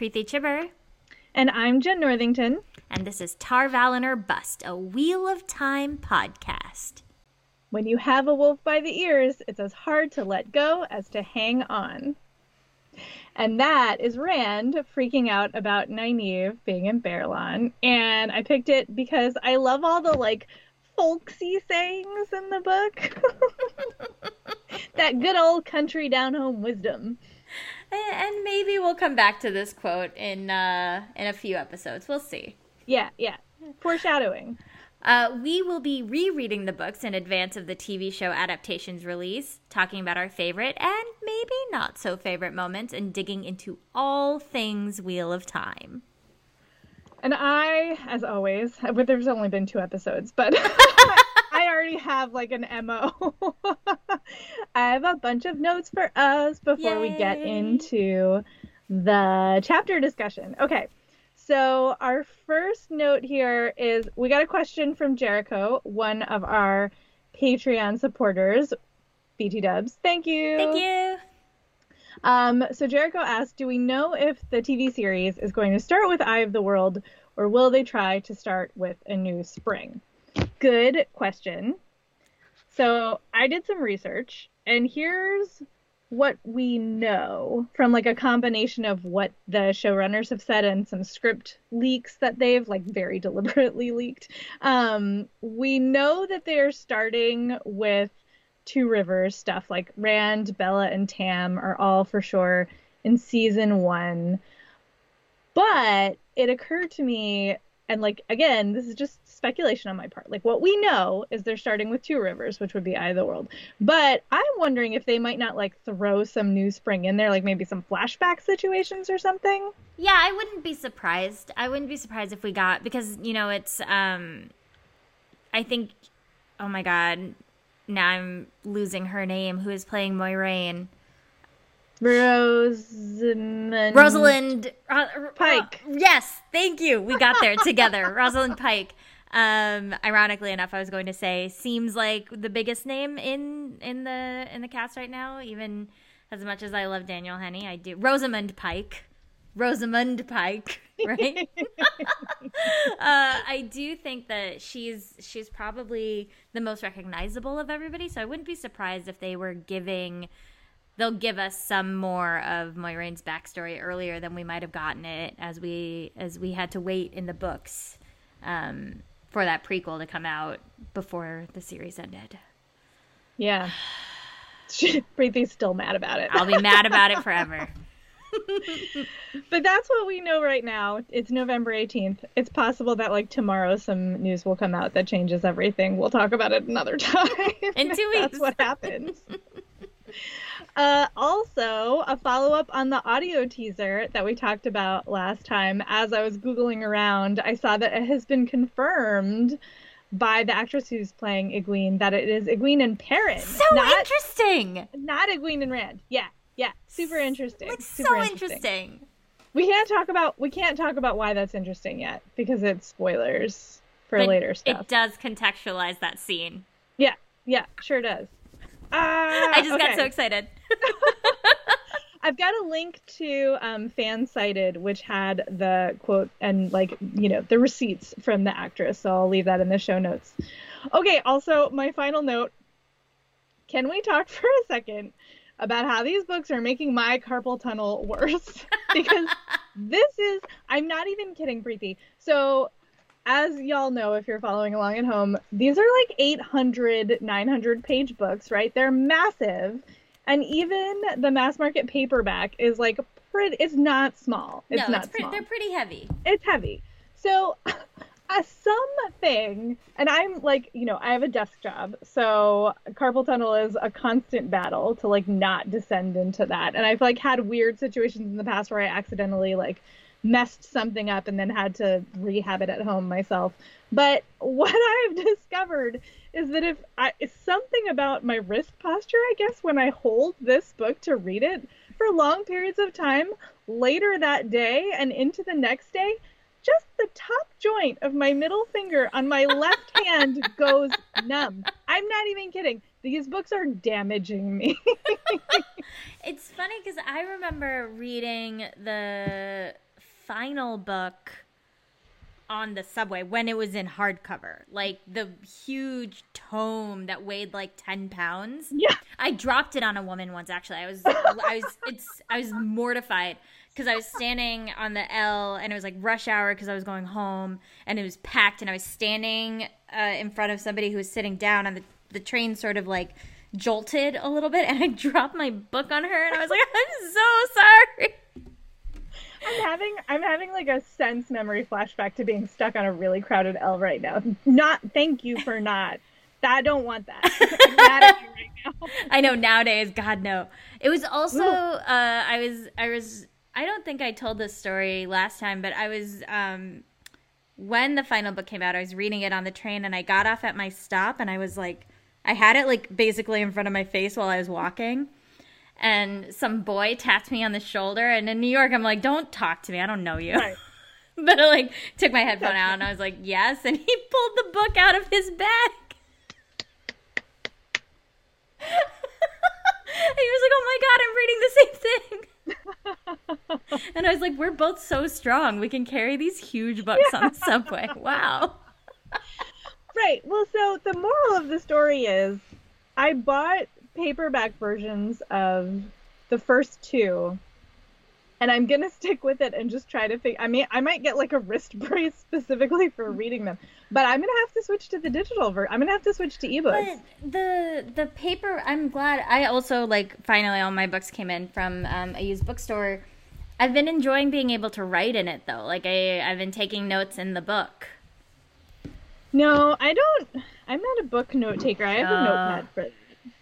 Preeti Chibber. And I'm Jen Northington. And this is Tar Valon or Bust, a Wheel of Time podcast. When you have a wolf by the ears, it's as hard to let go as to hang on. And that is Rand freaking out about Nynaeve being in Baerlon. And I picked it because I love all the like folksy sayings in the book. that good old country down home wisdom. And maybe we'll come back to this quote in uh, in a few episodes. We'll see. Yeah, yeah. Foreshadowing. Uh, we will be rereading the books in advance of the TV show adaptation's release, talking about our favorite and maybe not so favorite moments, and digging into all things Wheel of Time. And I, as always, but there's only been two episodes, but already have like an MO. I have a bunch of notes for us before Yay. we get into the chapter discussion. Okay. So, our first note here is we got a question from Jericho, one of our Patreon supporters. BT dubs. Thank you. Thank you. Um, so Jericho asked, do we know if the TV series is going to start with Eye of the World or will they try to start with a New Spring? Good question. So I did some research, and here's what we know from like a combination of what the showrunners have said and some script leaks that they've like very deliberately leaked. Um, we know that they're starting with Two Rivers stuff like Rand, Bela, and Tam are all for sure in season one. But it occurred to me, and like again, this is just speculation on my part. Like what we know is they're starting with Two Rivers, which would be Eye of the World. But I'm wondering if they might not like throw some New Spring in there, like maybe some flashback situations or something. Yeah, I wouldn't be surprised. I wouldn't be surprised if we got because you know it's um I think oh my god, now I'm losing her name, who is playing Moiraine. Rosamund Rosalind uh, Pike. Uh, yes, thank you. We got there together. Rosalind Pike. Um, ironically enough, I was going to say seems like the biggest name in in the in the cast right now. Even as much as I love Daniel Henney, I do Rosamund Pike. Rosamund Pike, right? uh, I do think that she's she's probably the most recognizable of everybody. So I wouldn't be surprised if they were giving they'll give us some more of Moiraine's backstory earlier than we might have gotten it as we as we had to wait in the books um, for that prequel to come out before the series ended. Yeah. Preeti's still mad about it. I'll be mad about it forever. but that's what we know right now. It's November 18th. It's possible that like tomorrow some news will come out that changes everything. We'll talk about it another time. In two weeks. That's what happens. Uh, also, a follow up on the audio teaser that we talked about last time. As I was Googling around, I saw that it has been confirmed by the actress who's playing Egwene that it is Egwene and Perrin. So not, interesting. Not Egwene and Rand. Yeah, yeah. Super interesting. Like, super so interesting. interesting. We can't talk about we can't talk about why that's interesting yet because it's spoilers for but later stuff. It does contextualize that scene. Yeah, yeah, sure does. Uh, I just okay. got so excited. I've got a link to um, which had the quote and like you know the receipts from the actress. So I'll leave that in the show notes. Okay. Also, my final note: Can we talk for a second about how these books are making my carpal tunnel worse? because this is I'm not even kidding, Preeti. So as y'all know if you're following along at home, these are like 800, 900 page books, right? They're massive. And even the mass market paperback is like pretty, it's not small. It's no, not it's small. They're pretty heavy. It's heavy. So, uh, something, and I'm like, you know, I have a desk job. So, carpal tunnel is a constant battle to like not descend into that. And I've like had weird situations in the past where I accidentally like, messed something up and then had to rehab it at home myself. But what I've discovered is that if I something about my wrist posture, I guess, when I hold this book to read it for long periods of time later that day and into the next day, just the top joint of my middle finger on my left hand goes numb. I'm not even kidding. These books are damaging me. it's funny because I remember reading the final book on the subway when it was in hardcover, like the huge tome that weighed like ten pounds. Yeah. I dropped it on a woman once. Actually, I was, I was, it's, I was mortified because I was standing on the L and it was like rush hour because I was going home and it was packed and I was standing uh, in front of somebody who was sitting down and the the train sort of like jolted a little bit and I dropped my book on her and I was like, I'm so sorry. I'm having I'm having like a sense memory flashback to being stuck on a really crowded L right now. Not thank you for not. I don't want that. I'm mad at you right. I know nowadays, God no. It was also uh, I was I was I don't think I told this story last time, but I was um, when the final book came out, I was reading it on the train and I got off at my stop and I was like I had it like basically in front of my face while I was walking. And some boy tapped me on the shoulder and in New York I'm like, Don't talk to me, I don't know you. Right. but I like took my headphone out and I was like, Yes, and he pulled the book out of his bag. And he was like, "Oh my god, I'm reading the same thing." and I was like, "We're both so strong. We can carry these huge books on the subway." Wow. Right. Well, so the moral of the story is I bought paperback versions of the first two and I'm to stick with it and just try to figure I mean I might get like a wrist brace specifically for reading them. But I'm to have to switch to the digital version. I'm to have to switch to ebooks. But the the paper, I'm glad. I also like finally all my books came in from um, a used bookstore. I've been enjoying being able to write in it though. Like I I've been taking notes in the book. No, I don't I'm not a book note taker. I have a Uh, notepad for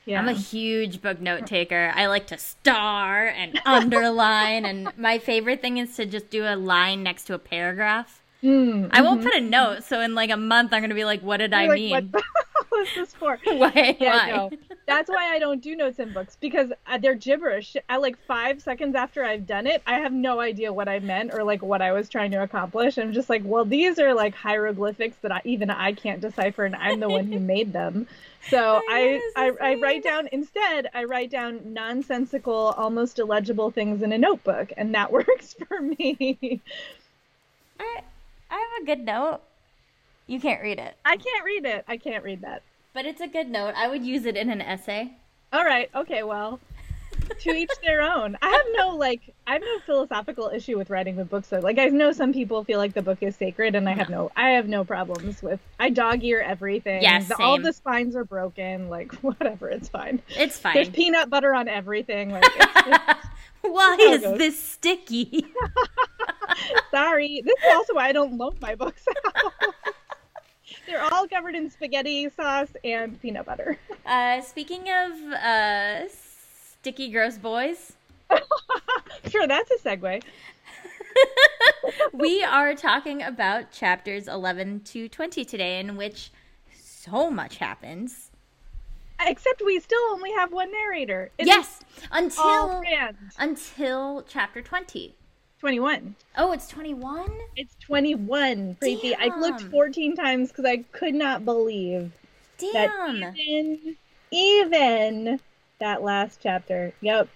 yeah. I'm a huge book note taker. I like to star and underline, and my favorite thing is to just do a line next to a paragraph. Mm, I won't put a note, so in like a month, I'm gonna be like, "What did I You're like, mean? What the hell is this for? why? Yeah, why?" no. That's why I don't do notes in books because uh, they're gibberish. At like five seconds after I've done it, I have no idea what I meant or like what I was trying to accomplish. I'm just like, well, these are like hieroglyphics that I, even I can't decipher, and I'm the one who made them. So I I, I, I write down instead. I write down nonsensical, almost illegible things in a notebook, and that works for me. I I have a good note. You can't read it, I can't read it. I can't read that. But it's a good note. I would use it in an essay. All right. Okay. Well, to each their own. I have no like. I have no philosophical issue with writing the book. So, like, I know some people feel like the book is sacred, and I have no. I have no problems with. I dog ear everything. Yeah, all the spines are broken. Like, whatever. It's fine. It's fine. There's peanut butter on everything. Like, it's, it's, Why is goes. this sticky? sorry. This is also why I don't loan my books out. They're all covered in spaghetti sauce and peanut butter. Uh, speaking of uh, sticky, gross boys, sure, that's a segue. we are talking about chapters 11 to 20 today, in which so much happens. Except we still only have one narrator. It yes, until until chapter 20. 21. Oh, it's 21? It's 21, Preeti. I looked 14 times because I could not believe that Damn. even, even that last chapter. Yep.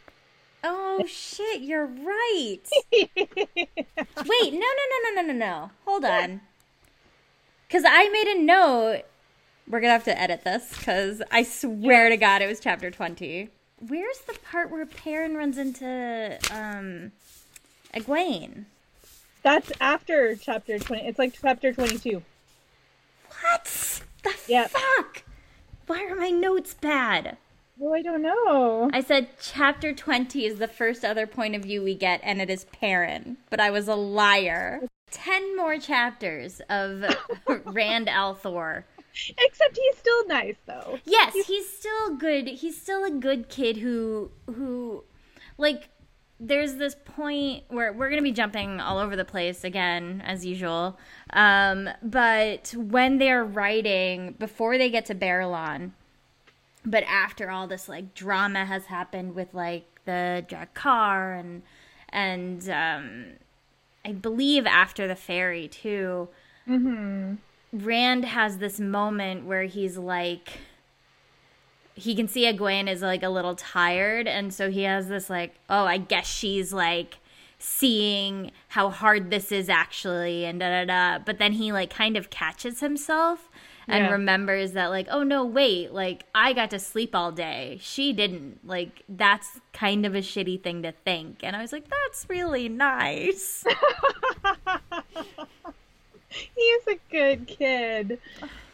Oh shit, you're right. Wait, no, no, no, no, no, no, no. Hold on. Because I made a note. We're gonna have to edit this because I swear to God it was chapter 20. Where's the part where Perrin runs into um Egwene? That's after chapter 20. It's like chapter 22. What the Yep. fuck? Why are my notes bad? Oh, I don't know. I said chapter 20 is the first other point of view we get, and it is Perrin. But I was a liar. Ten more chapters of Rand al'Thor. Except he's still nice, though. Yes, he's still good. He's still a good kid who who like there's this point where we're going to be jumping all over the place again as usual. Um but when they're writing before they get to Baerlon but after all this like drama has happened with like the Draghkar and and um I believe after the ferry too. Mm-hmm. Rand has this moment where he's like he can see Egwene is like a little tired and so he has this like oh I guess she's like seeing how hard this is actually and da da da. But then he like kind of catches himself and Yeah. remembers that like oh no wait like I got to sleep all day she didn't like that's kind of a shitty thing to think and I was like that's really nice He's a good kid.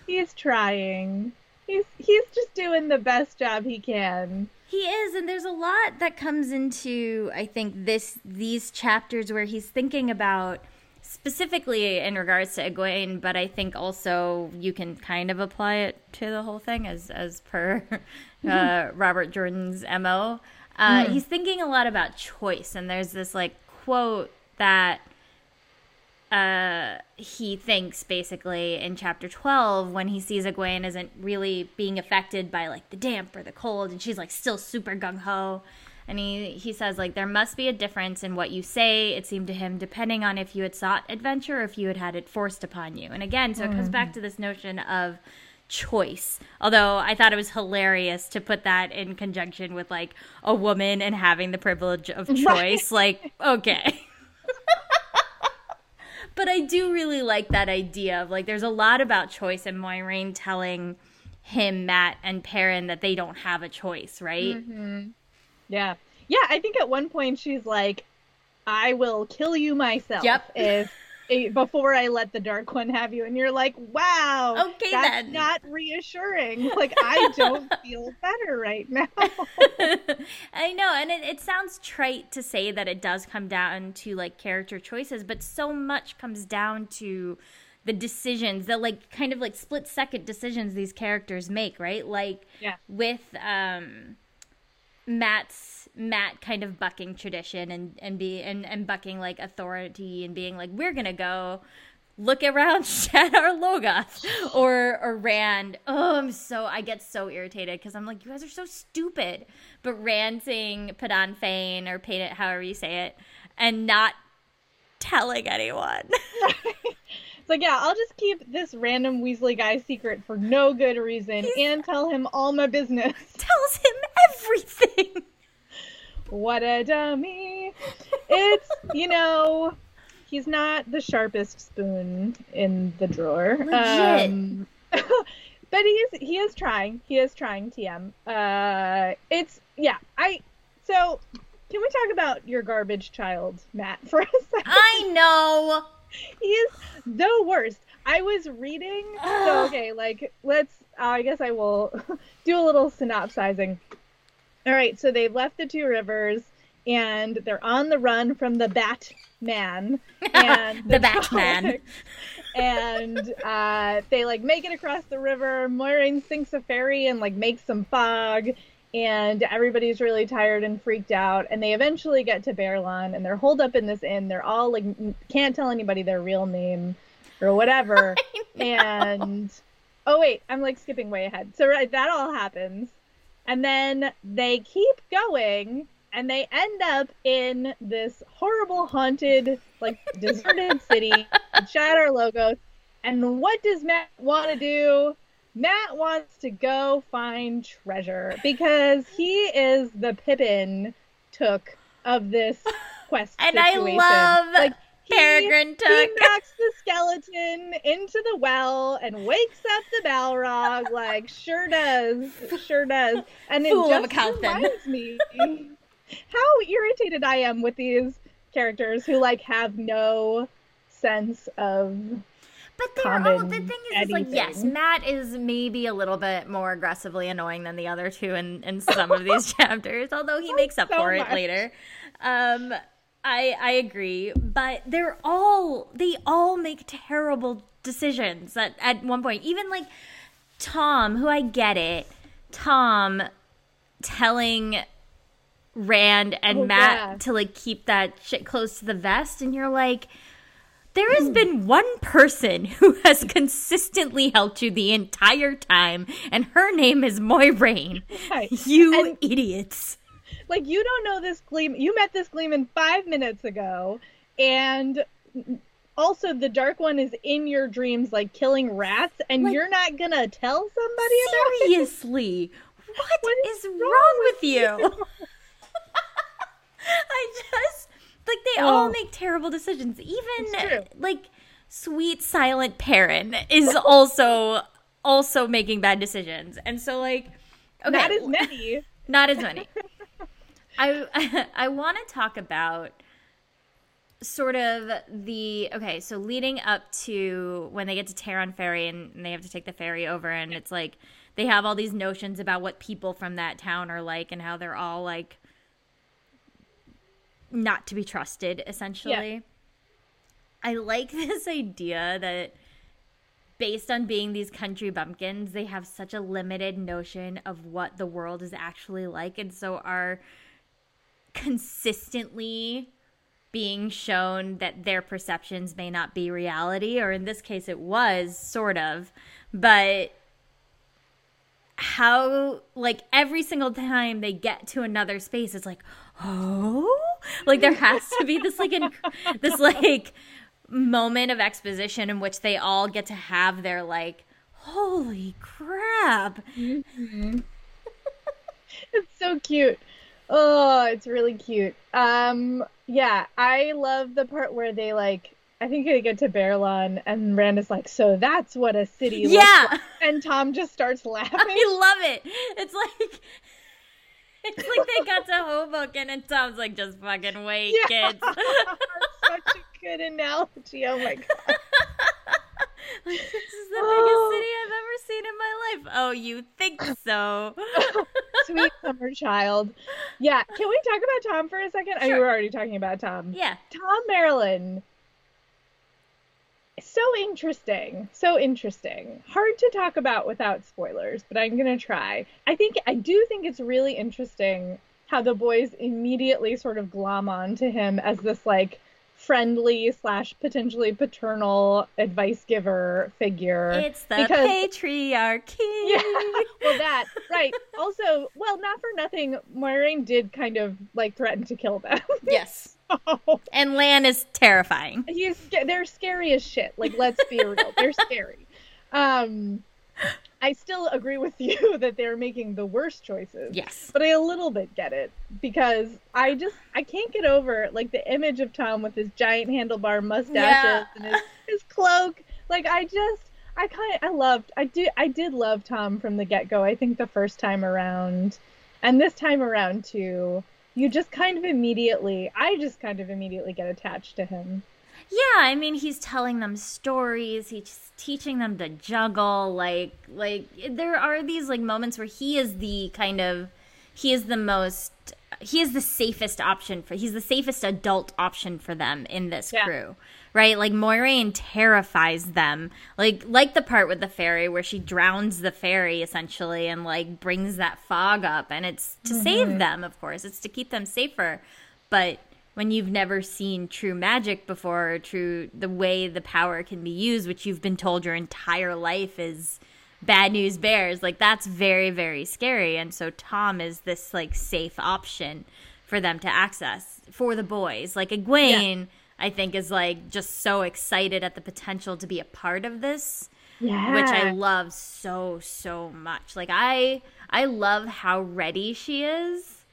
He's trying. He's he's just doing the best job he can. He is, and there's a lot that comes into I think this these chapters where he's thinking about specifically in regards to Egwene, but I think also you can kind of apply it to the whole thing as as per uh, Robert Jordan's mo. Uh, He's thinking a lot about choice, and there's this like quote that uh, he thinks basically in chapter 12 when he sees Egwene isn't really being affected by like the damp or the cold and she's like still super gung-ho. And he, he says like there must be a difference in what you say it seemed to him depending on if you had sought adventure or if you had had it forced upon you. And again so it comes back to this notion of choice. Although i thought it was hilarious to put that in conjunction with like a woman and having the privilege of choice. Like okay but I do really like that idea of like there's a lot about choice and Moiraine telling him, Matt, and Perrin that they don't have a choice, right? Mm-hmm. Yeah. Yeah, I think at one point she's like, I will kill you myself Yep. if before I let the dark one have you. And you're like, wow. Okay, that's then. not reassuring. Like I don't feel better right now. I know, and it, it sounds trite to say that it does come down to like character choices, but so much comes down to the decisions that like kind of like split second decisions these characters make, right? Like Yeah. with um Matt's Matt kind of bucking tradition and and be and, and bucking like authority and being like we're gonna go look around Shadar Logoth or or Rand. Oh, I'm so I get so irritated because I'm like you guys are so stupid. But Rand saying Padan Fane or paint it however you say it and not telling anyone. It's like, yeah, I'll just keep this random Weasley guy secret for no good reason and tell him all my business. Tells him everything. What a dummy. It's, you know, he's not the sharpest spoon in the drawer. Legit. Um, but he is he is trying. He is trying TM. Uh it's yeah, I so can we talk about your garbage child, Matt, for a second? I know. he is the worst. I was reading. So okay, like let's. Uh, I guess I will do a little synopsizing. All right, so they've left the two rivers and they're on the run from the Batman and The Batman. And uh, they like make it across the river. Moiraine sinks a ferry and like makes some fog. And everybody's really tired and freaked out. And they eventually get to Baerlon and they're holed up in this inn. They're all like can't tell anybody their real name or whatever. and oh wait, I'm like skipping way ahead. So right, that all happens, and then they keep going, and they end up in this horrible haunted, like deserted city, Shadar Logoth. And what does Matt want to do? Matt wants to go find treasure because he is the Pippin Took of this quest And I love like Peregrine he knocks the skeleton into the well and wakes up the Balrog. Like, sure does, sure does. And it Fool just reminds me how irritated I am with these characters who like have no sense of. But they're all the thing is, is like yes. Matt is maybe a little bit more aggressively annoying than the other two in, in some of these chapters, although he makes up so for it later. Um I I agree, but they're all they all make terrible decisions at, at one point. Even like Tom, who I get it, Tom telling Rand and Oh, Matt yeah. to like keep that shit close to the vest, and you're like, there has been one person who has consistently helped you the entire time, and her name is Moiraine. Right. You And- idiots. Like, you don't know this Gleam. You met this Gleeman five minutes ago, and also the Dark One is in your dreams, like killing rats, and Like- you're not gonna tell somebody about it. Seriously, what is is wrong wrong with with you? I just like they they all oh. make terrible decisions. Even like sweet silent Perrin is also also making bad decisions. And so like okay, not as many. Not as many. I I want to talk about sort of the okay, so leading up to when they get to Taren Ferry and, and they have to take the ferry over and it's like they have all these notions about what people from that town are like and how they're all like not to be trusted essentially. Yeah. I like this idea that based on being these country bumpkins, they have such a limited notion of what the world is actually like and so are consistently being shown that their perceptions may not be reality or in this case it was sort of. But how like every single time they get to another space it's like oh? Like there has to be this like in, this like moment of exposition in which they all get to have their like holy crap. Mm-hmm. it's so cute oh it's really cute um yeah i love the part where they like I think they get to Baerlon and Rand is like, so that's what a city looks yeah. like. And Tom just starts laughing. I love it. It's like it's like they got to Hoboken and Tom's like, just fucking wait, yeah. kids. Such a good analogy. Oh my god. this is the oh. biggest city I've ever seen in my life. Oh, you think so? Sweet summer child. Yeah. Can we talk about Tom for a second? Sure. I mean, we're already talking about Tom. Yeah. Tom Merrilin so interesting. So interesting. Hard to talk about without spoilers, but I'm going to try. I think I do think it's really interesting how the boys immediately sort of glom on to him as this like friendly slash potentially paternal advice giver figure. It's the because, patriarchy. Yeah, well, that right. Also, well, not for nothing, Moiraine did kind of like threaten to kill them. Yes. And Lan is terrifying. He's they're scary as shit. Like let's be real, they're scary. Um, I still agree with you that they're making the worst choices. Yes. But I a little bit get it because I just I can't get over like the image of Tom with his giant handlebar mustaches yeah. and his, his cloak. Like I just I kind of I loved I do I did love Tom from the get go. I think the first time around, and this time around too you just kind of immediately, I just kind of immediately get attached to him. Yeah, I mean, he's telling them stories. He's teaching them to juggle. Like, like there are these like moments where he is the kind of, he is the most, he is the safest option for. He's the safest adult option for them in this yeah. crew right? Like Moiraine terrifies them. Like like the part with the ferry where she drowns the ferry essentially and like brings that fog up and it's to mm-hmm. save them, of course. It's to keep them safer. But when you've never seen true magic before, or true the way the power can be used, which you've been told your entire life is bad news bears, like that's very, very scary. And so Tom is this like safe option for them to access for the boys. Like Egwene yeah I think is like just so excited at the potential to be a part of this. Yeah. Which I love so so much. Like I I love how ready she is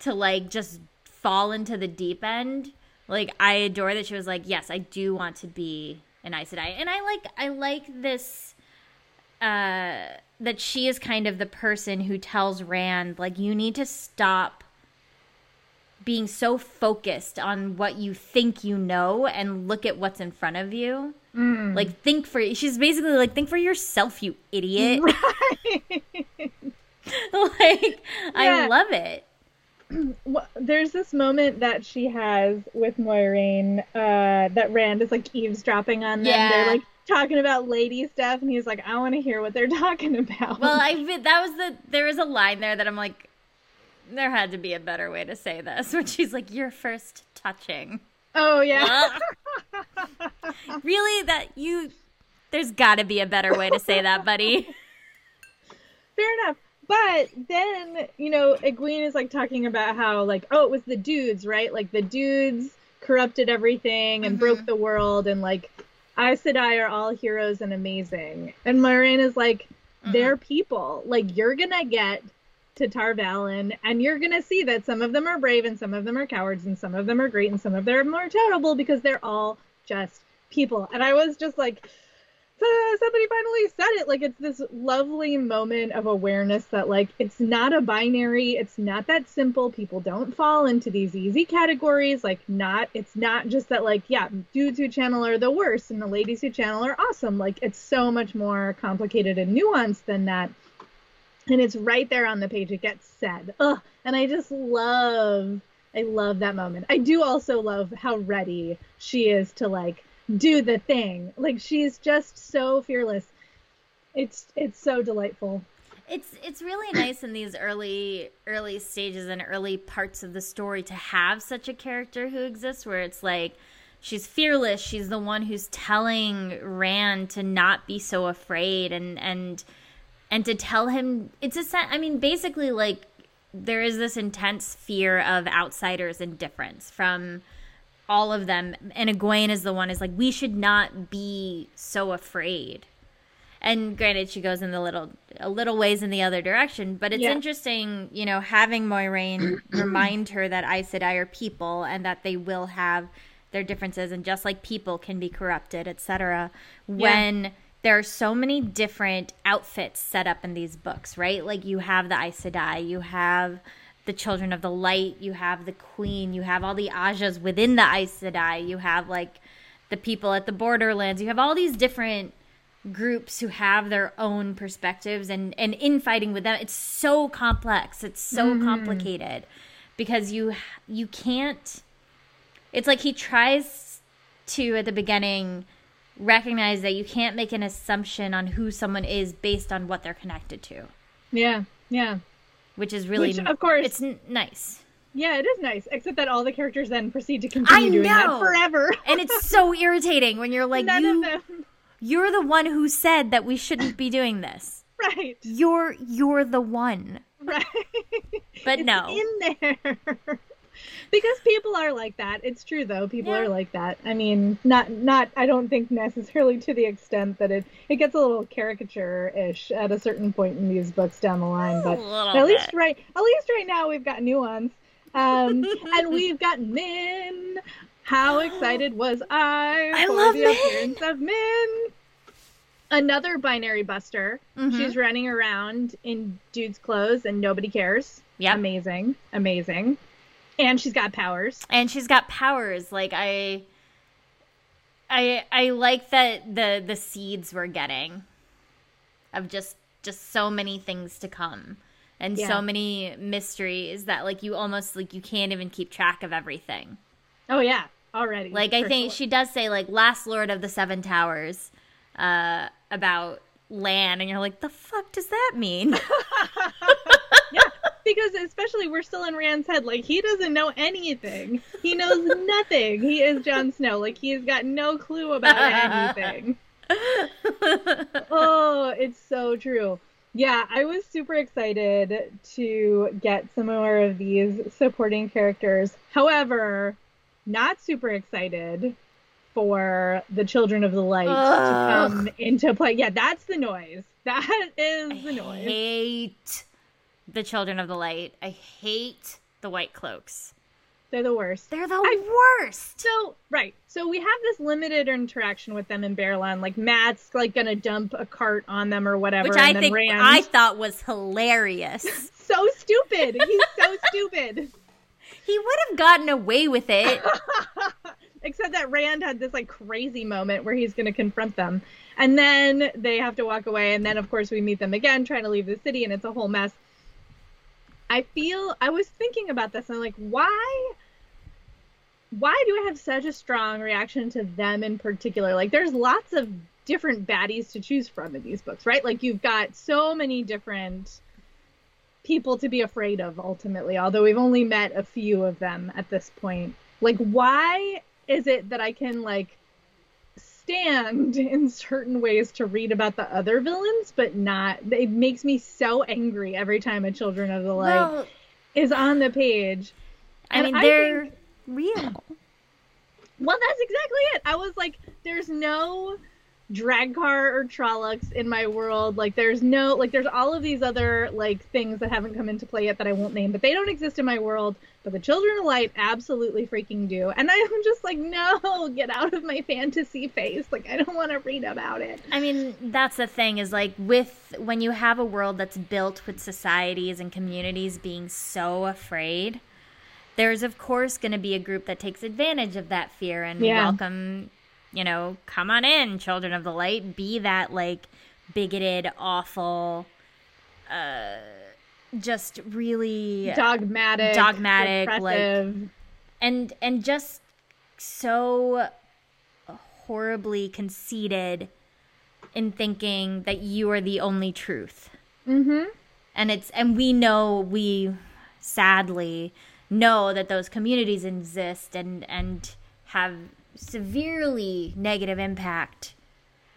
to like just fall into the deep end. Like I adore that she was like, "Yes, I do want to be an Aes Sedai." And I like I like this uh that she is kind of the person who tells Rand like you need to stop being so focused on what you think you know and look at what's in front of you. Mm. Like think for she's basically like think for yourself, you idiot. Right. like yeah. I love it. There's this moment that she has with Moiraine uh, that Rand is like eavesdropping on them. Yeah. They're like talking about lady stuff, and he's like, "I want to hear what they're talking about." Well, I that was the there was a line there that I'm like, there had to be a better way to say this when she's like your first touching oh yeah really that you there's got to be a better way to say that buddy fair enough but then you know Egwene is like talking about how like oh it was the dudes right like the dudes corrupted everything and mm-hmm. broke the world and like Aes Sedai are all heroes and amazing and Moiraine is like they're mm-hmm. people like you're gonna get to Tar Valon, and you're gonna see that some of them are brave and some of them are cowards and some of them are great and some of them are more terrible because they're all just people. And I was just like, somebody finally said it. Like it's this lovely moment of awareness that like it's not a binary. It's not that simple. People don't fall into these easy categories. Like not. It's not just that like yeah, dudes who channel are the worst and the ladies who channel are awesome. Like it's so much more complicated and nuanced than that. And it's right there on the page. It gets said. Ugh. And I just love. I love that moment. I do also love how ready she is to like do the thing. Like she's just so fearless. It's it's so delightful. It's it's really nice in these early early stages and early parts of the story to have such a character who exists where it's like she's fearless, she's the one who's telling Rand to not be so afraid and and and to tell him it's a I mean basically like there is this intense fear of outsiders and difference from all of them and Egwene is the one is like we should not be so afraid. And granted she goes in the little a little ways in the other direction, but it's yeah. interesting, you know, having Moiraine remind her that Aes Sedai are people and that they will have their differences and just like people can be corrupted, etc. When yeah. there are so many different outfits set up in these books, right? Like you have the Aes Sedai, you have the Children of the Light, you have the Queen, you have all the Ajas within the Aes Sedai, you have like the people at the Borderlands, you have all these different groups who have their own perspectives and and infighting with them. It's so complex. It's so mm-hmm. complicated because you you can't it's like he tries to at the beginning recognize that you can't make an assumption on who someone is based on what they're connected to. Yeah yeah which is really which, of course it's n- nice. Yeah, it is nice, except that all the characters then proceed to continue doing that forever. and it's so irritating when you're like, None you, you're the one who said that we shouldn't be doing this. Right. You're you're the one. Right. But it's no. In there because people are like that. It's true though. People yeah. are like that. I mean, not not I don't think necessarily to the extent that it it gets a little caricature-ish at a certain point in these books down the line, but at bit. least right at least right now we've got nuance. Um, and we've got Min. How excited was I, I for the Min. appearance of Min? Another binary buster. Mm-hmm. She's running around in dude's clothes and nobody cares. Yeah. Amazing. Amazing. And she's got powers. And she's got powers. Like I I I like that the the seeds we're getting of just just so many things to come and yeah. so many mysteries that like you almost like you can't even keep track of everything. Oh yeah, already. Like I think sure. she does say like last lord of the seven towers uh about Lan and you're like the fuck does that mean? because especially we're still in Rand's head. Like he doesn't know anything. He knows nothing. He is Jon Snow. Like he's got no clue about anything. oh, it's so true. Yeah, I was super excited to get some more of these supporting characters. However, not super excited for the Children of the Light Ugh. to come into play. Yeah, that's the noise. That is the noise. I hate the Children of the Light. I hate the White Cloaks. They're the worst. They're the I, worst. So right. So we have this limited interaction with them in Baerlon. Like Matt's like gonna dump a cart on them or whatever. Which I think Rand... I thought was hilarious. so stupid. He's so stupid. He would have gotten away with it. Except that Rand had this like crazy moment where he's gonna confront them. And then they have to walk away, and then of course we meet them again trying to leave the city and it's a whole mess. I feel I was thinking about this and I'm like, why why do I have such a strong reaction to them in particular? Like there's lots of different baddies to choose from in these books, right? Like you've got so many different people to be afraid of ultimately, although we've only met a few of them at this point. Like why is it that I can like stand in certain ways to read about the other villains, but not. It makes me so angry every time a Children of the Light well, is on the page. I mean, they're think, real. Well, that's exactly it. I was like, there's no Draghkar or Trollocs in my world. Like there's no like there's all of these other like things that haven't come into play yet that I won't name, but they don't exist in my world. But the Children of Light absolutely freaking do. And I'm just like, no, get out of my fantasy face. Like I don't want to read about it. I mean, that's the thing is like with when you have a world that's built with societies and communities being so afraid, there's of course going to be a group that takes advantage of that fear and Yeah. welcome, you know, come on in, children of the light, be that like bigoted, awful, uh, just really Dogmatic. Dogmatic, like- and and just so horribly conceited in thinking that you are the only truth Mm-hmm. and it's and we know we sadly know that those communities exist and and have severely negative impact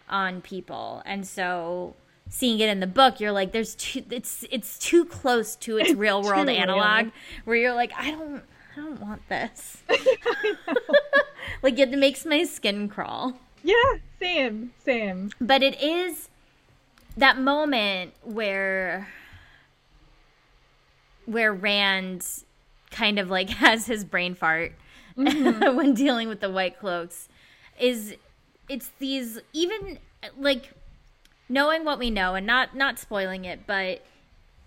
on people. And so seeing it in the book you're like there's too it's it's too close to its real world too real. analog where you're like i don't i don't want this. Like it makes my skin crawl. Yeah, same, same. but it is that moment where where Rand kind of like has his brain fart Mm-hmm. when dealing with the white cloaks is it's these even like knowing what we know and not not spoiling it but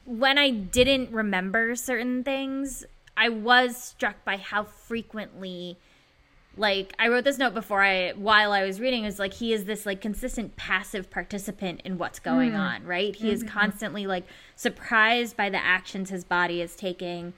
when I didn't remember certain things I was struck by how frequently like I wrote this note before I while I was reading is like he is this like consistent passive participant in what's going mm. on, right? He is mm-hmm. constantly like surprised by the actions his body is taking,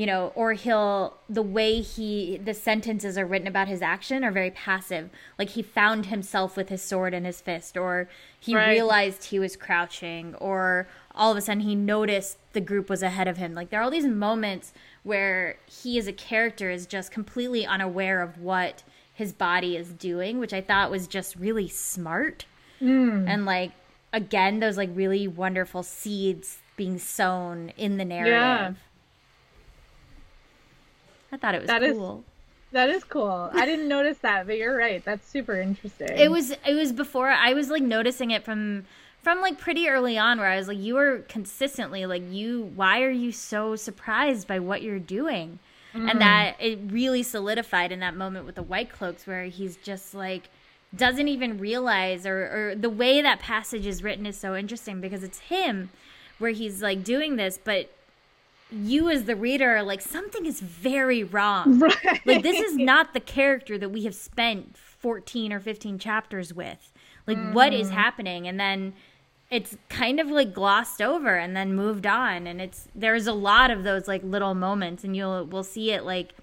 you know, or he'll the way he the sentences are written about his action are very passive. Like he found himself with his sword in his fist or he Right. realized he was crouching or all of a sudden he noticed the group was ahead of him. Like there are all these moments where he as a character is just completely unaware of what his body is doing, which I thought was just really smart. Hmm. And like again, those like really wonderful seeds being sown in the narrative. Yeah. I thought it was That is- cool. That is cool. I didn't notice that, but you're right. That's super interesting. It was it was before I was like noticing it from from like pretty early on where I was like you were consistently like you why are you so surprised by what you're doing? And mm-hmm. that it really solidified in that moment with the white cloaks where he's just like doesn't even realize or, or the way that passage is written is so interesting because it's him where he's like doing this but you as the reader are like something is very wrong. Right. like this is not the character that we have spent 14 or 15 chapters with. Like what is mm-hmm. happening? And then it's kind of like glossed over and then moved on. And it's there's a lot of those like little moments. And you'll we'll see it like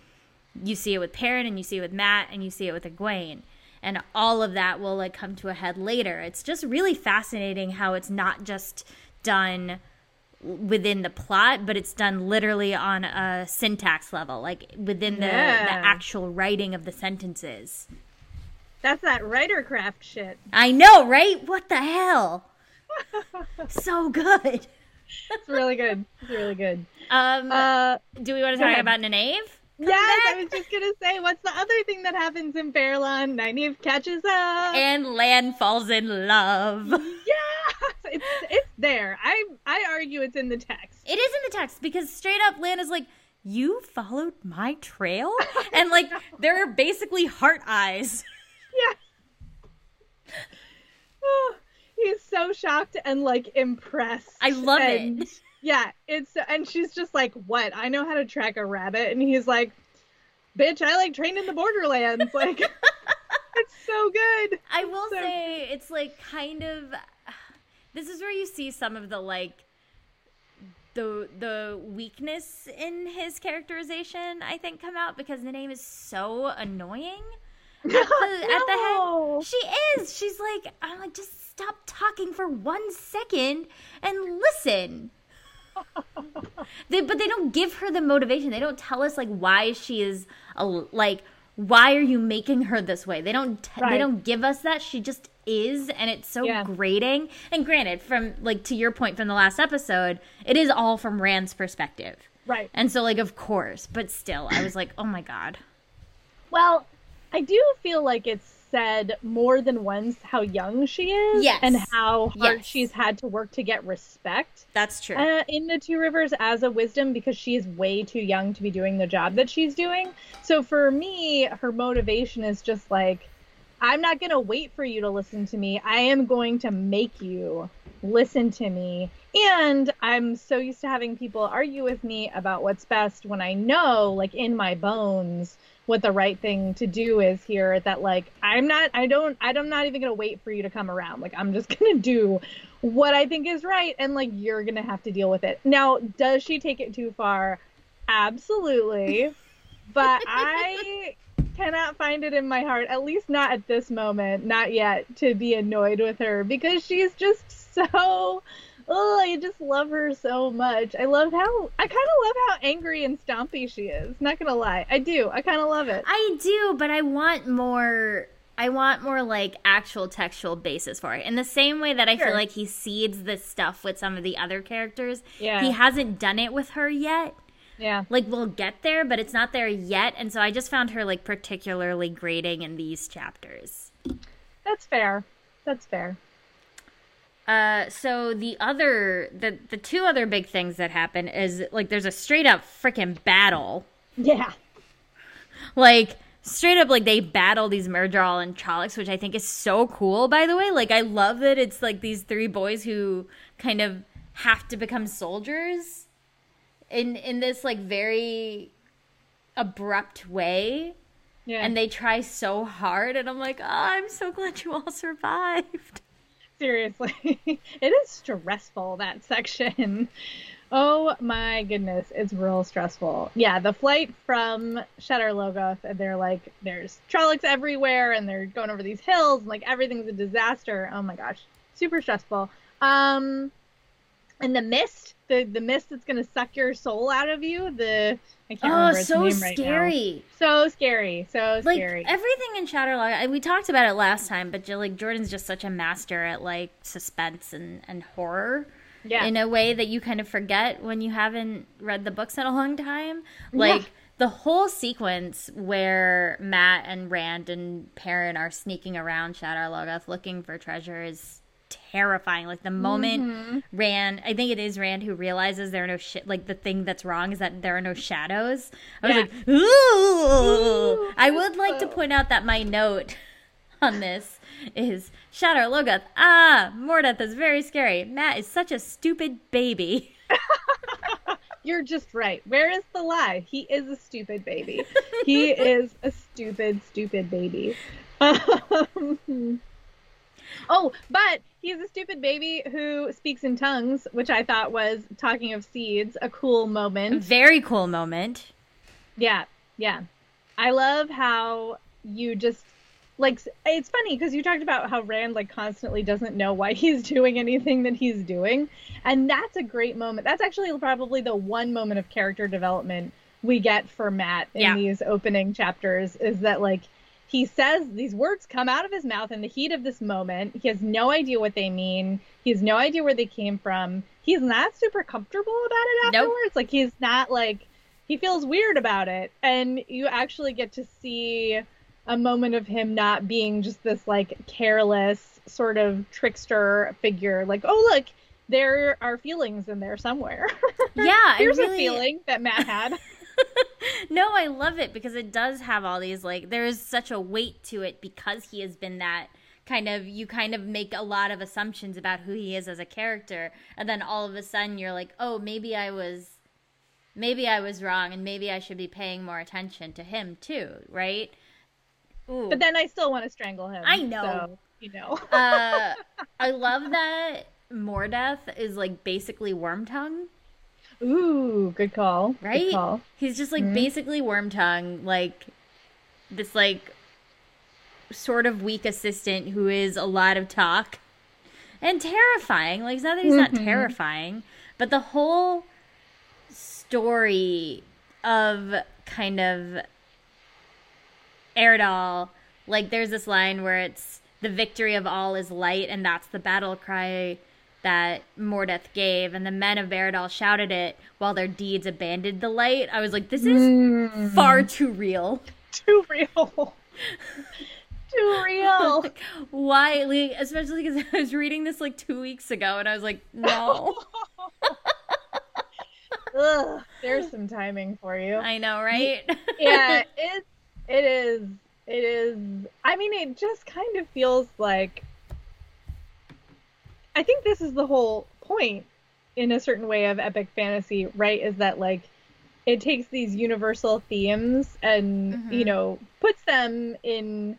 you see it with Perrin and you see it with Matt and you see it with Egwene. And all of that will like come to a head later. It's just really fascinating how it's not just done within the plot, but it's done literally on a syntax level, like within the, Yeah. the actual writing of the sentences. That's that writer craft shit. I know, right? What the hell? so good. It's really good. It's really good. Um, Uh, do we want to talk ahead. about Nynaeve? yes, back. I was just gonna say, what's the other thing that happens in Baerlon? Nynaeve catches up. And Lan falls in love. yes, it's it's there. I I argue it's in the text. It is in the text because straight up Lan is like, You followed my trail? And like, there are basically heart eyes. Yeah. Oh, he's so shocked and like impressed. I love it. Yeah, it's and she's just like, "What? I know how to track a rabbit." And he's like, "Bitch, I like trained in the Borderlands." Like it's so good. I will So- say it's like kind of this is where you see some of the like the the weakness in his characterization I think come out because the name is so annoying. At the, at the head, she is. She's like, I'm like, just stop talking for one second and listen. they, but they don't give her the motivation. They don't tell us like why she is a, like why are you making her this way? They don't t- they don't give us that. She just is and it's so Yeah. grating. And granted, from like to your point from the last episode, it is all from Rand's perspective. Right. And so like of course, but still I was like, "Oh my god." Well, I do feel like it's said more than once how young she is Yes. and how hard Yes. she's had to work to get respect That's true. uh, in the Two Rivers as a wisdom because she is way too young to be doing the job that she's doing. So for me, her motivation is just like, I'm not going to wait for you to listen to me. I am going to make you listen to me. And I'm so used to having people argue with me about what's best when I know, like in my bones, what the right thing to do is here that like I'm not I don't I'm not even going to wait for you to come around. Like I'm just going to do what I think is right and like you're going to have to deal with it. Now, does she take it too far? Absolutely. but I cannot find it in my heart, at least not at this moment, not yet, to be annoyed with her because she's just so. Oh, I just love her so much. I love how I kind of love how angry and stompy she is. Not gonna lie, I do. I kind of love it. I do, but I want more. I want more like actual textual basis for it. In the same way that I Sure. feel like he seeds this stuff with some of the other characters. Yeah. He hasn't done it with her yet. Yeah. Like we'll get there, but it's not there yet. And so I just found her like particularly grating in these chapters. That's fair. That's fair. Uh, so the other, the the two other big things that happen is like there's a straight up freaking battle Yeah. like straight up like they battle these Myrddraal and Trollocs, which I think is so cool. By the way, like I love that it's like these three boys who kind of have to become soldiers in in this like very abrupt way. Yeah. And they try so hard, and I'm like, oh, I'm so glad you all survived. Seriously, it is stressful that section. Oh my goodness, it's real stressful. Yeah, the flight from Shadar Logoth, and they're like, there's Trollocs everywhere, and they're going over these hills, and like everything's a disaster. Oh my gosh, super stressful. Um, and the mist, the the mist that's gonna suck your soul out of you. The I can't Oh, remember its so name right now. scary. So scary, so like scary. everything in Shatterlog, we talked about it last time, but like Jordan's just such a master at like suspense and and horror. yeah, in a way that you kind of forget when you haven't read the books in a long time. Like Yeah. the whole sequence where Mat and Rand and Perrin are sneaking around Shadar Logoth looking for treasure is terrifying. Like the moment Mm-hmm. Rand, I think it is Rand who realizes there are no shit. Like the thing that's wrong is that there are no shadows. I was Yeah. like, ooh. I would like to point out that my note on this is Shadar Logoth. Ah, Mordeth is very scary. Mat is such a stupid baby. You're just right. Where is the lie? He is a stupid baby. he is a stupid, stupid baby. Um, oh, but he's a stupid baby who speaks in tongues, which I thought was, talking of seeds, a cool moment. Very cool moment. Yeah, yeah. I love how you just like it's funny because you talked about how Rand like constantly doesn't know why he's doing anything that he's doing, and that's a great moment. That's actually probably the one moment of character development we get for Mat in Yeah. these opening chapters is that like he says these words come out of his mouth in the heat of this moment. He has no idea what they mean. He has no idea where they came from. He's not super comfortable about it Nope. afterwards. Like he's not like he feels weird about it and you actually get to see a moment of him not being just this like careless sort of trickster figure like oh look there are feelings in there somewhere Yeah, here's really- a feeling that mat had no, I love it because it does have all these like there is such a weight to it because he has been that kind of you kind of make a lot of assumptions about who he is as a character and then all of a sudden you're like, "Oh, maybe I was maybe I was wrong and maybe I should be paying more attention to him too, right?" Ooh. but then i still want to strangle him I know. so, you know uh I love that Mordeth is like basically worm tongue. Ooh good call right? good call He's just like mm-hmm. basically worm tongue, like this like sort of weak assistant who is a lot of talk and terrifying. Like it's not that he's not mm-hmm. terrifying, but the whole story of kind of Aridhol, like there's this line where it's the victory of all is light, and that's the battle cry that Mordeth gave, and the men of Aridhol shouted it while their deeds abandoned the light. I was like, this is hmm. far too real. too real too real. Like, why? Like, especially because I was reading this like two weeks ago, and I was like, no. Ugh, there's some timing for you. I know, right? yeah, it's it is it is. I mean, it just kind of feels like. I think this is the whole point, in a certain way, of epic fantasy, right? Is that like it takes these universal themes and Mhm. you know puts them in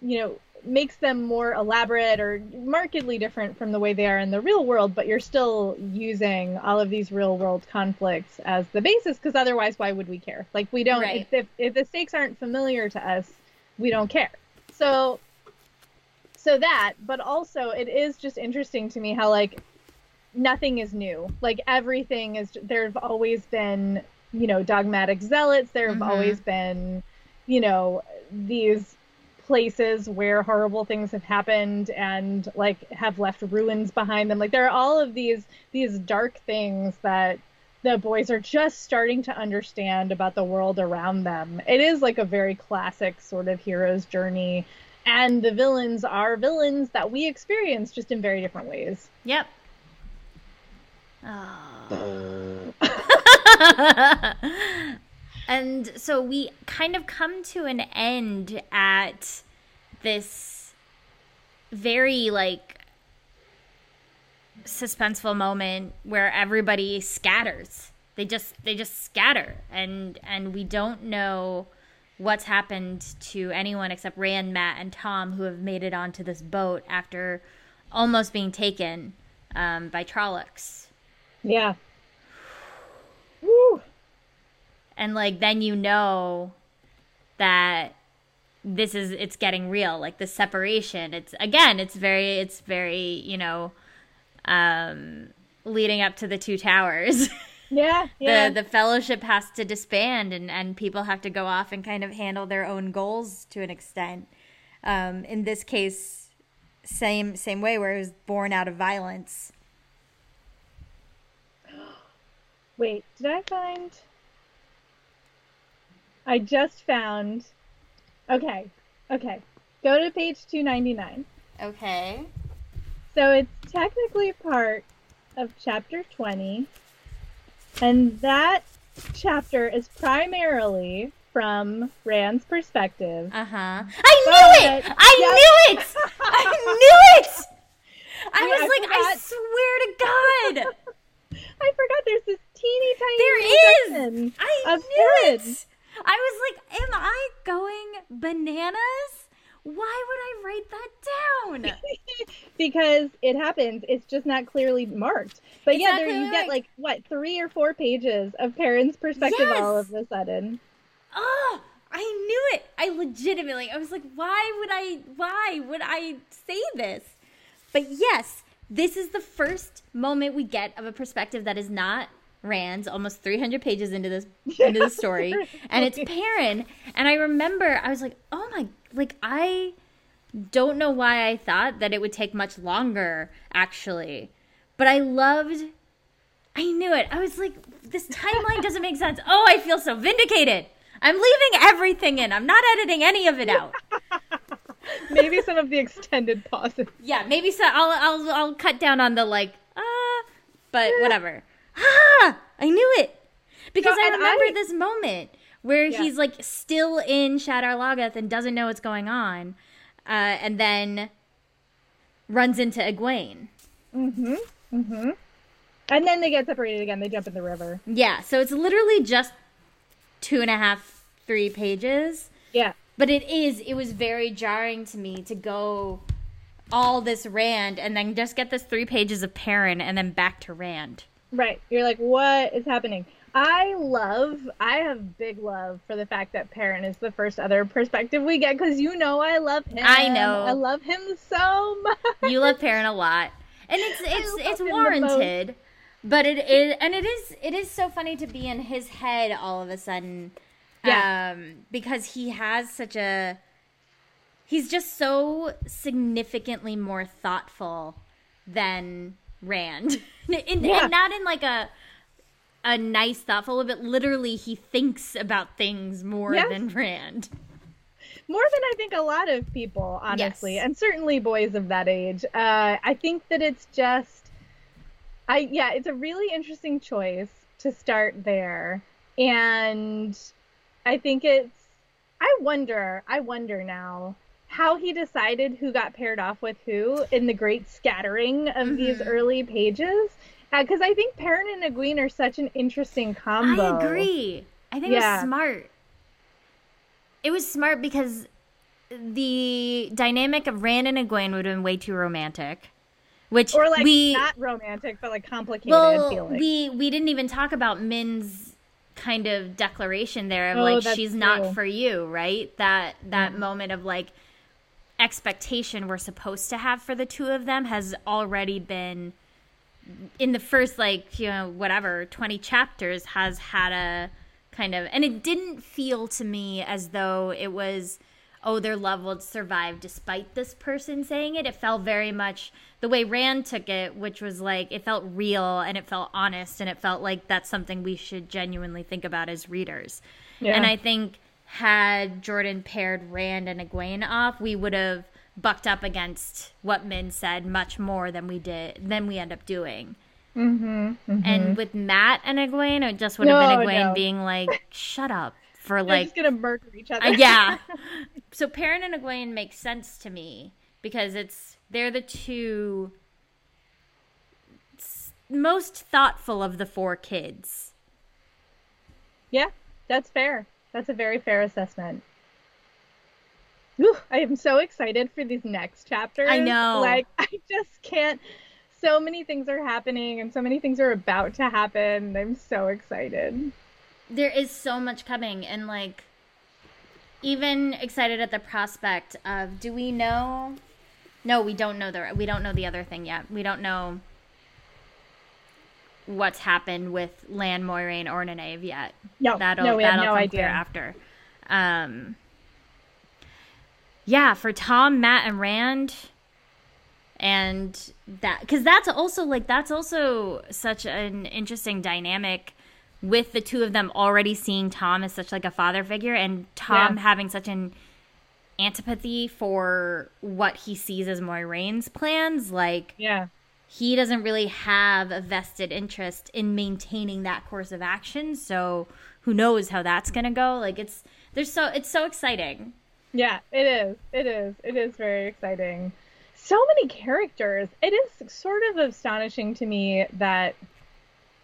you know makes them more elaborate or markedly different from the way they are in the real world but you're still using all of these real world conflicts as the basis because otherwise why would we care like we don't Right. if, if, if the stakes aren't familiar to us we don't care so so that but also it is just interesting to me how like nothing is new. Like everything is there have always been you know dogmatic zealots. There have Mhm. always been you know these places where horrible things have happened and like have left ruins behind them. Like there are all of these these dark things that the boys are just starting to understand about the world around them. It is like a very classic sort of hero's journey and the villains are villains that we experience just in very different ways Yep. Oh. and so we kind of come to an end at this very like suspenseful moment where everybody scatters. They just they just scatter and and we don't know what's happened to anyone except Rand, Mat, and Tom who have made it onto this boat after almost being taken um, by Trollocs. yeah Woo. and like then you know that this is it's getting real like the separation it's again it's very it's very you know um leading up to the two towers yeah yeah the the fellowship has to disband and and people have to go off and kind of handle their own goals to an extent um in this case same same way where it was born out of violence Wait, did I find? I just found. Okay, okay. Go to page 299. okay So it's technically part of chapter 20. And that chapter is primarily from Rand's perspective. Uh-huh. I knew it! I knew it! I knew it! I was I like, I swear to God! I forgot there's this teeny tiny There is! I knew it! I was like, am I going bananas? Why would I write that down? because it happens. It's just not clearly marked. But It's yeah, there you get like what three or four pages of Perrin's perspective all of a sudden. Oh, I knew it. I legitimately, I was like, why would I, why would I say this? But yes, this is the first moment we get of a perspective that is not Rand's almost 300 pages into this into the story and it's Perrin and I remember I was like oh my like I don't know why I thought that it would take much longer actually but I loved I knew it. I was like this timeline doesn't make sense. Oh I feel so vindicated. I'm leaving everything in. I'm not editing any of it out. Maybe some of the extended pauses. yeah, maybe so. I'll I'll I'll cut down on the like ah, but whatever. Ah, I knew it. Because No, I remember I- this moment where Yeah. he's like still in Shadar Logoth and doesn't know what's going on, uh, and then runs into Egwene. Mm-hmm. Mm-hmm. And then they get separated again. They jump in the river. Yeah, so it's literally just two and a half, three pages. Yeah. But it is, it was very jarring to me to go all this Rand and then just get this three pages of Perrin and then back to Rand. Right. You're like, what is happening? I love, I have big love for the fact that Perrin is the first other perspective we get because you know I love him. I know. I love him so much. You love Perrin a lot. And it's it's it's warranted. But it is and it is it is so funny to be in his head all of a sudden. Yeah. Um because he has such a he's just so significantly more thoughtful than Rand. in, Yeah. And not in like a a nice thoughtful but literally he thinks about things more than Rand. more than I think a lot of people, honestly, Yes. and certainly boys of that age. Uh, I think that it's just, I yeah, it's a really interesting choice to start there, and I think it's. I wonder. I wonder now how he decided who got paired off with who in the great scattering of these Mhm. early pages. Because I think Perrin and Egwene are such an interesting combo. I agree. I think it was smart. It was smart because the dynamic of Rand and Egwene would have been way too romantic. Which Or like we not romantic, but like complicated. well feeling. we we didn't even talk about Min's kind of declaration there of Oh, like she's true. not for you, right? That that Mhm. moment of like expectation we're supposed to have for the two of them has already been in the first like you know whatever 20 chapters has had a kind of and it didn't feel to me as though it was oh their love will survive despite this person saying it it felt very much the way rand took it which was like it felt real and it felt honest and it felt like that's something we should genuinely think about as readers Yeah. and i think had jordan paired rand and egwene off we would have bucked up against what min said much more than we did than we end up doing Mm-hmm, and with Mat and Egwene, it just would have No, been Egwene no. being like, "Shut up," for They're like, just gonna murder each other. uh, yeah. So Perrin and Egwene makes sense to me because it's they're the two most thoughtful of the four kids. yeah, that's fair. That's a very fair assessment. Whew, I am so excited for these next chapters. I know. Like I just can't. So many things are happening, and so many things are about to happen. I'm so excited. There is so much coming, and like, even excited at the prospect of do we know? No, we don't know the we don't know the other thing yet. We don't know what's happened with Lan Moiraine or Nynaeve yet. No, that'll no, we have that'll no come idea. after. Um, yeah, for Tom, Mat, and Rand, and that because that's also like that's also such an interesting dynamic with the two of them already seeing Tom as such like a father figure, and Tom Yeah. having such an antipathy for what he sees as Moiraine's plans, like Yeah, he doesn't really have a vested interest in maintaining that course of action. So who knows how that's going to go? Like it's there's so it's so exciting yeah, it is. It is. It is very exciting. So many characters. It is sort of astonishing to me that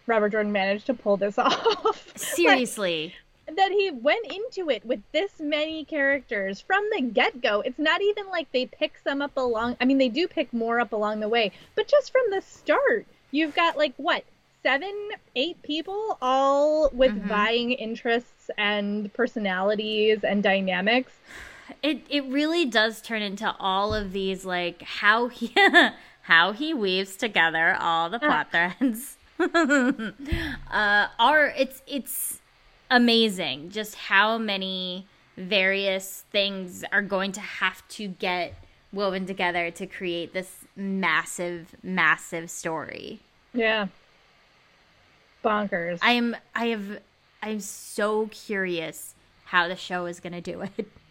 Robert Jordan managed to pull this off. seriously that he went into it with this many characters from the get-go. It's not even like they pick some up along I mean they do pick more up along the way, but just from the start, you've got like what? 7, 8 people all with Mhm. vying interests and personalities and dynamics. It it really does turn into all of these like how he how he weaves together all the plot threads uh are it's it's amazing just how many various things are going to have to get woven together to create this massive massive story Yeah. Bonkers. i'm i have i'm so curious how the show is going to do it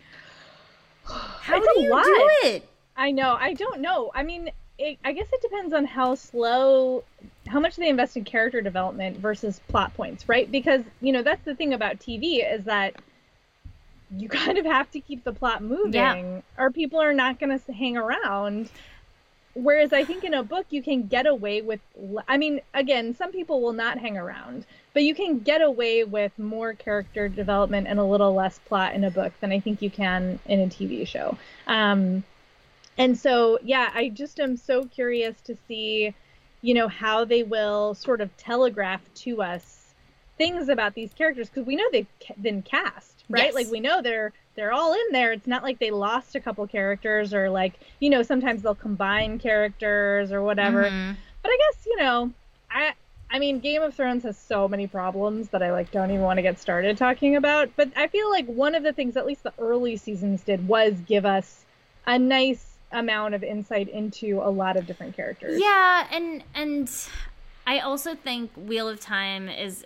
how It's do you lot. do it I know. I don't know. I mean, it, I guess it depends on how slow, how much they invest in character development versus plot points, right? Because, you know, that's the thing about TV is that you kind of have to keep the plot moving Yeah. or people are not going to hang around. Whereas I think in a book, you can get away with, i mean, again, some people will not hang around, but you can get away with more character development and a little less plot in a book than I think you can in a TV show. Um, and so, yeah, I just am so curious to see, you know, how they will sort of telegraph to us things about these characters because we know they've been cast, right? Yes. Like we know they're they're all in there. It's not like they lost a couple characters or like, you know, sometimes they'll combine characters or whatever. Mhm. But I guess, you know, I I mean, Game of Thrones has so many problems that I like don't even want to get started talking about, but I feel like one of the things at least the early seasons did was give us a nice amount of insight into a lot of different characters. Yeah, and and I also think Wheel of Time is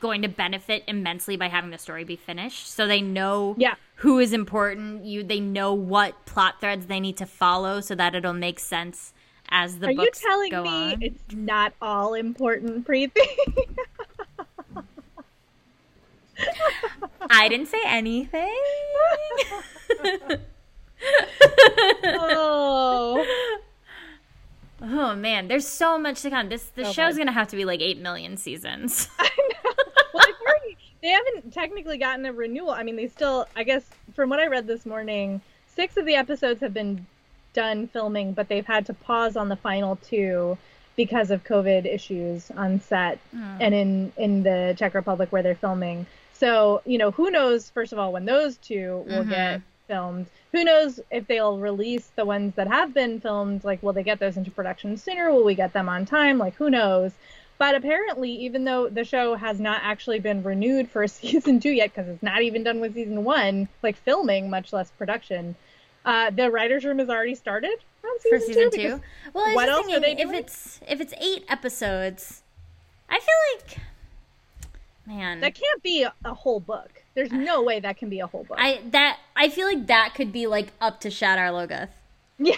going to benefit immensely by having the story be finished. So they know Yeah. who is important. You they know what plot threads they need to follow so that it'll make sense as the Are you books telling go me on. it's not all important, Preeti? I didn't say anything. oh. oh man, there's so much to come. This the So show's gonna have to be like eight million seasons. they've already, they haven't technically gotten a renewal. I mean, they still, I guess, from what I read this morning, six of the episodes have been done filming, but they've had to pause on the final two because of COVID issues on set and in in the Czech Republic where they're filming. So, you know, who knows? First of all, when those two will Mhm. get filmed. Who knows if they'll release the ones that have been filmed? Like, will they get those into production sooner? Will we get them on time? Like, who knows? But apparently, even though the show has not actually been renewed for season two yet, because it's not even done with season one, like filming, much less production, uh, the writers' room has already started on for season, season two. two. Well, what else are thinking they if it's if it's eight episodes, I feel like, man, That can't be a, a whole book. There's no way that can be a whole book. I that I feel like that could be like up to Shadar Logoth. Yeah.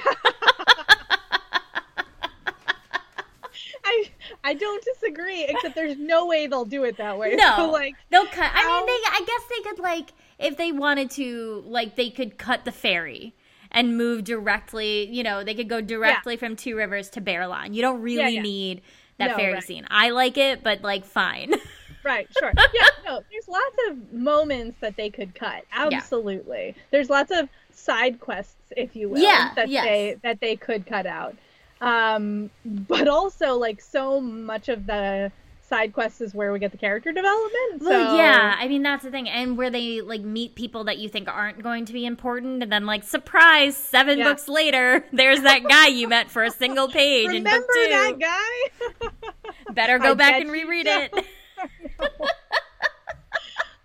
I don't disagree, except there's no way they'll do it that way. No, So, like they'll cut. I mean, they. I guess they could like if they wanted to, like they could cut the ferry and move directly. You know, they could go directly from Two Rivers to Baerlon. You don't really yeah. need that No, ferry right. scene. I like it, but like fine. right, sure. Yeah, no, there's lots of moments that they could cut. Absolutely. There's lots of side quests, if you will, Yeah, that yes. they that they could cut out. Um, but also like so much of the side quests is where we get the character development. Well, yeah, I mean that's the thing, and where they like meet people that you think aren't going to be important, and then like surprise, seven Yeah. books later, there's that guy you met for a single page in book Remember two. that guy? Better go I back and reread it.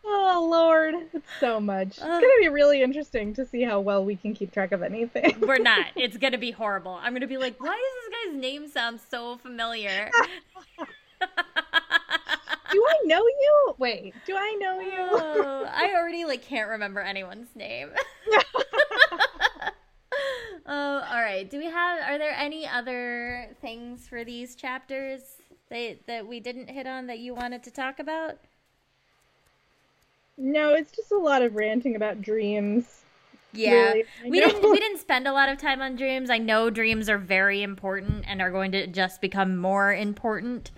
Oh Lord, it's so much. It's gonna um, be really interesting to see how well we can keep track of anything. We're not. It's gonna be horrible. I'm gonna be like, why does this guy's name sound so familiar? do I know you? Wait, do I know you? oh, I already like can't remember anyone's name. Oh, all right. Do we have? Are there any other things for these chapters that that we didn't hit on that you wanted to talk about? No, it's just a lot of ranting about dreams. Yeah, Really, we know. didn't we didn't spend a lot of time on dreams. I know dreams are very important and are going to just become more important.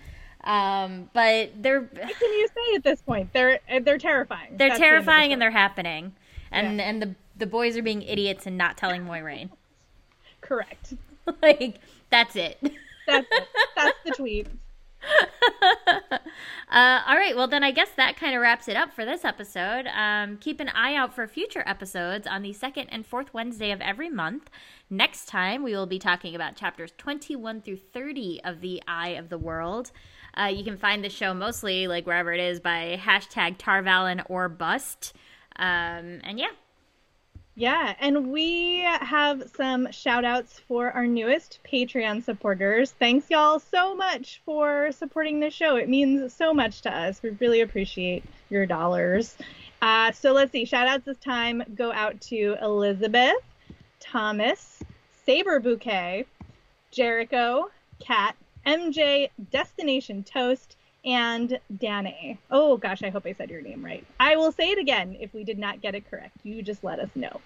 Um, but they're What can you say at this point? They're they're terrifying. they're That's the the terrifying and they're happening, and Yeah. and the the boys are being idiots and not telling Moiraine. correct. like that's it. That's it. That's the tweet. Uh, all right, well then I guess that kind of wraps it up for this episode. Um, keep an eye out for future episodes on the second and fourth Wednesday of every month. Next time we will be talking about chapters 21 through 30 of the Eye of the World. Uh, you can find the show mostly like wherever it is by hashtag Tar Valon or Bust. Um, and yeah, Yeah, and we have some shout outs for our newest Patreon supporters. Thanks, y'all, so much for supporting the show. It means so much to us. We really appreciate your dollars. Uh, so let's see. Shout outs this time go out to Elizabeth, Thomas, Saber Bouquet, Jericho, Kat, MJ, Destination Toast, and Danae. Oh gosh, I hope I said your name right. I will say it again if we did not get it correct. You just let us know.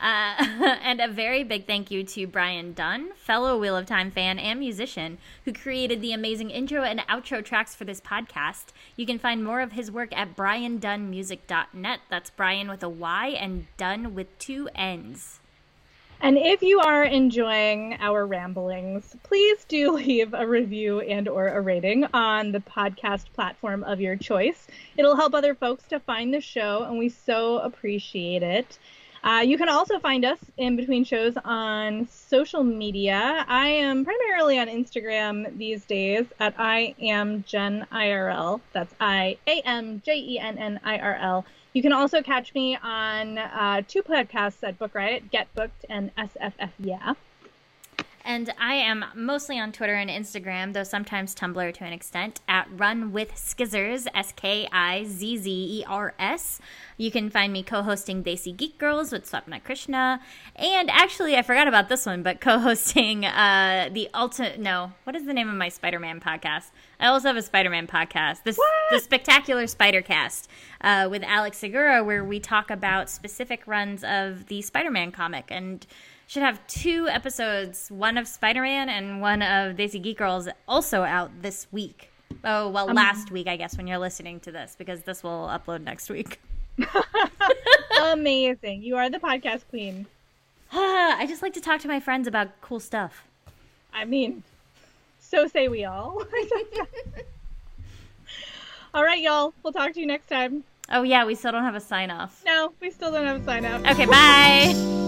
Uh, and a very big thank you to Brian Dunn, fellow Wheel of Time fan and musician, who created the amazing intro and outro tracks for this podcast. You can find more of his work at briandunnmusic.net. That's Brian with a Y and Dunn with two N's. And if you are enjoying our ramblings, please do leave a review and or a rating on the podcast platform of your choice. It'll help other folks to find the show, and we so appreciate it. Uh, you can also find us in between shows on social media. I am primarily on Instagram these days at I am Jenn IRL. That's I A M J E N N I R L. You can also catch me on uh, two podcasts at Book Riot, Get Booked and SFF Yeah. And I am mostly on Twitter and Instagram, though sometimes Tumblr to an extent, at Run with Skizzers, S K I Z Z E R S. You can find me co hosting Desi Geek Girls with Swapna Krishna. And actually, I forgot about this one, but co hosting uh, the ultimate. No, what is the name of my Spider Man podcast? I also have a Spider Man podcast, this, the Spectacular Spider Cast, uh, with Alex Segura, where we talk about specific runs of the Spider Man comic. And should have two episodes, one of Spider Man and one of Desi Geek Girls, also out this week. Oh, well, um, last week, I guess, when you're listening to this, because this will upload next week. Amazing. You are the podcast queen. I just like to talk to my friends about cool stuff. I mean, so say we all. all right, y'all. We'll talk to you next time. Oh, yeah, we still don't have a sign off. No, we still don't have a sign off. Okay, bye.